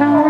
Bye.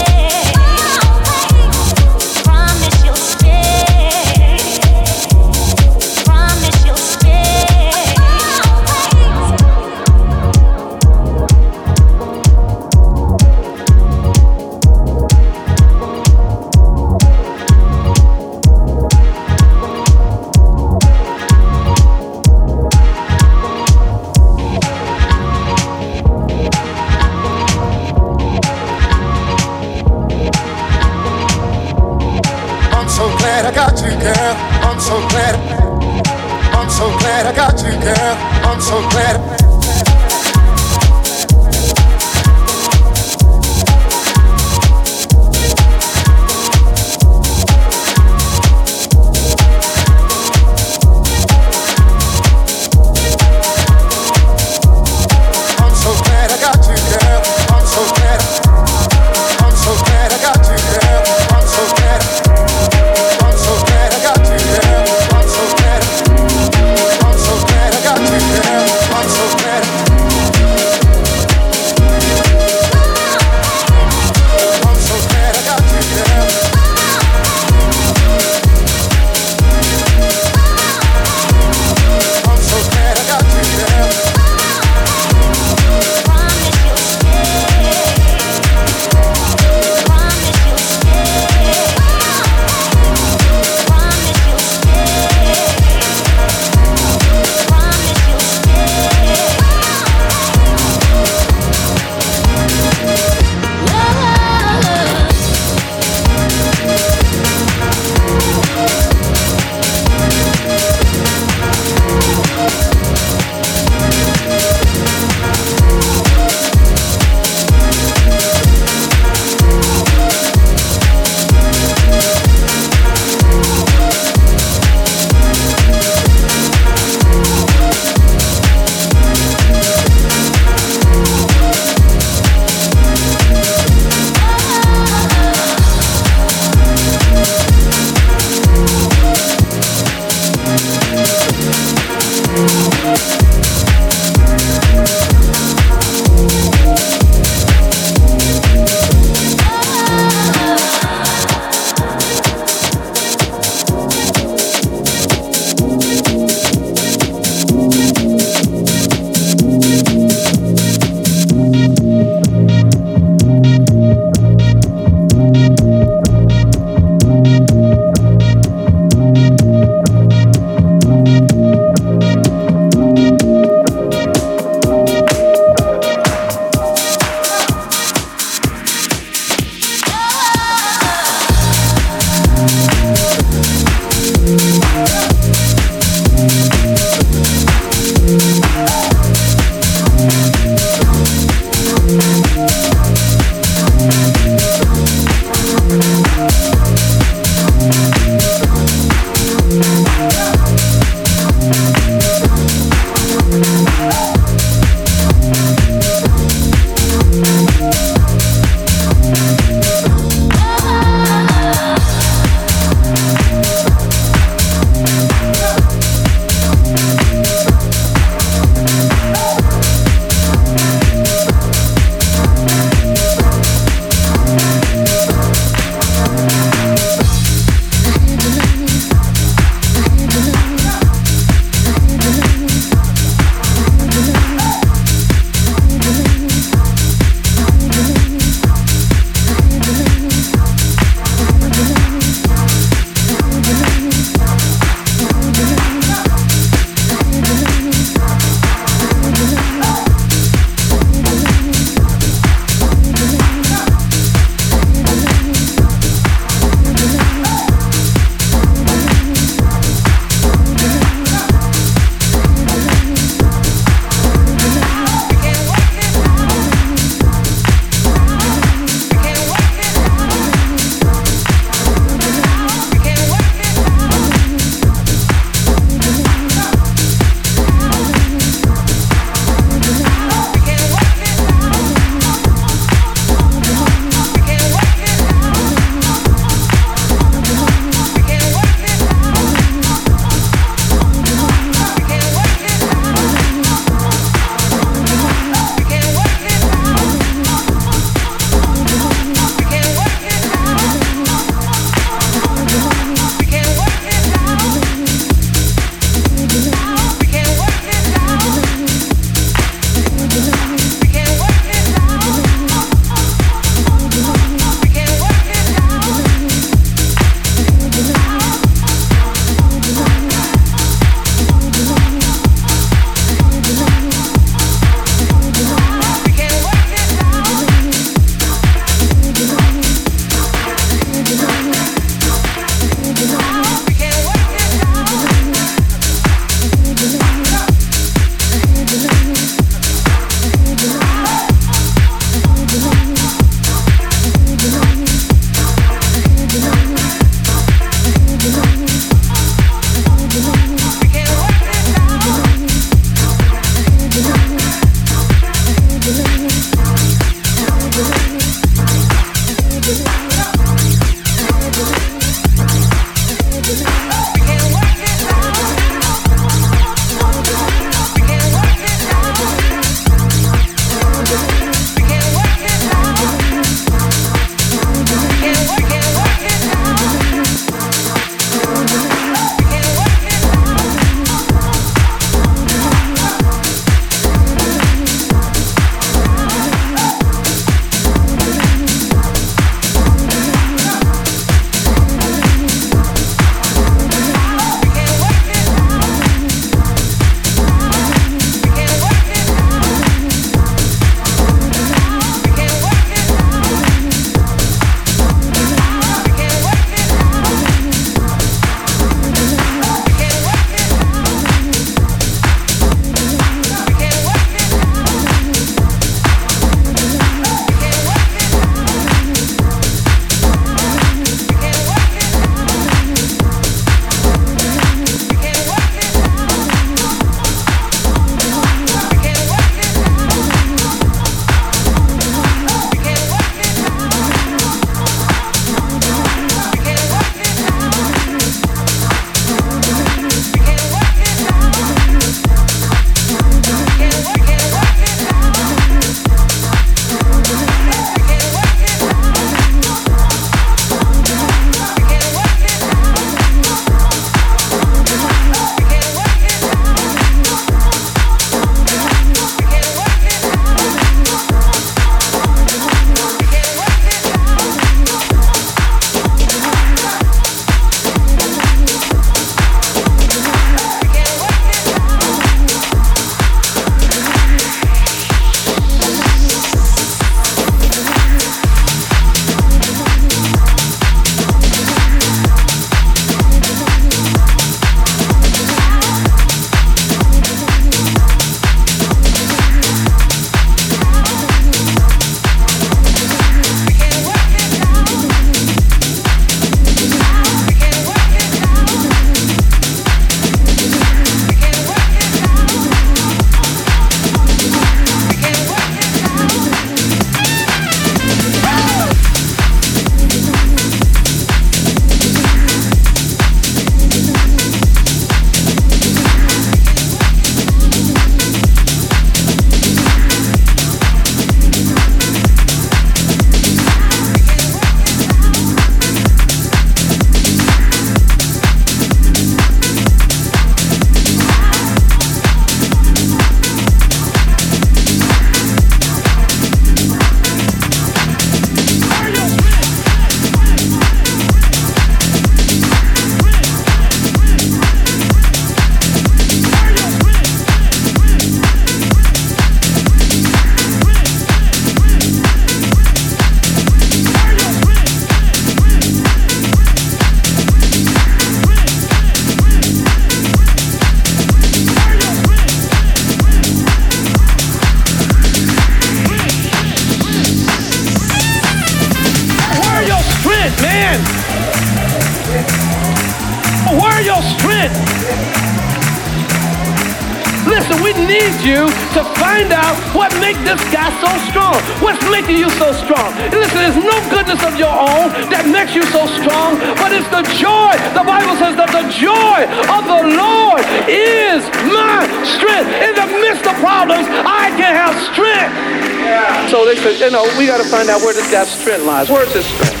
know, we got to find out where the death strength lies. Where's this strength?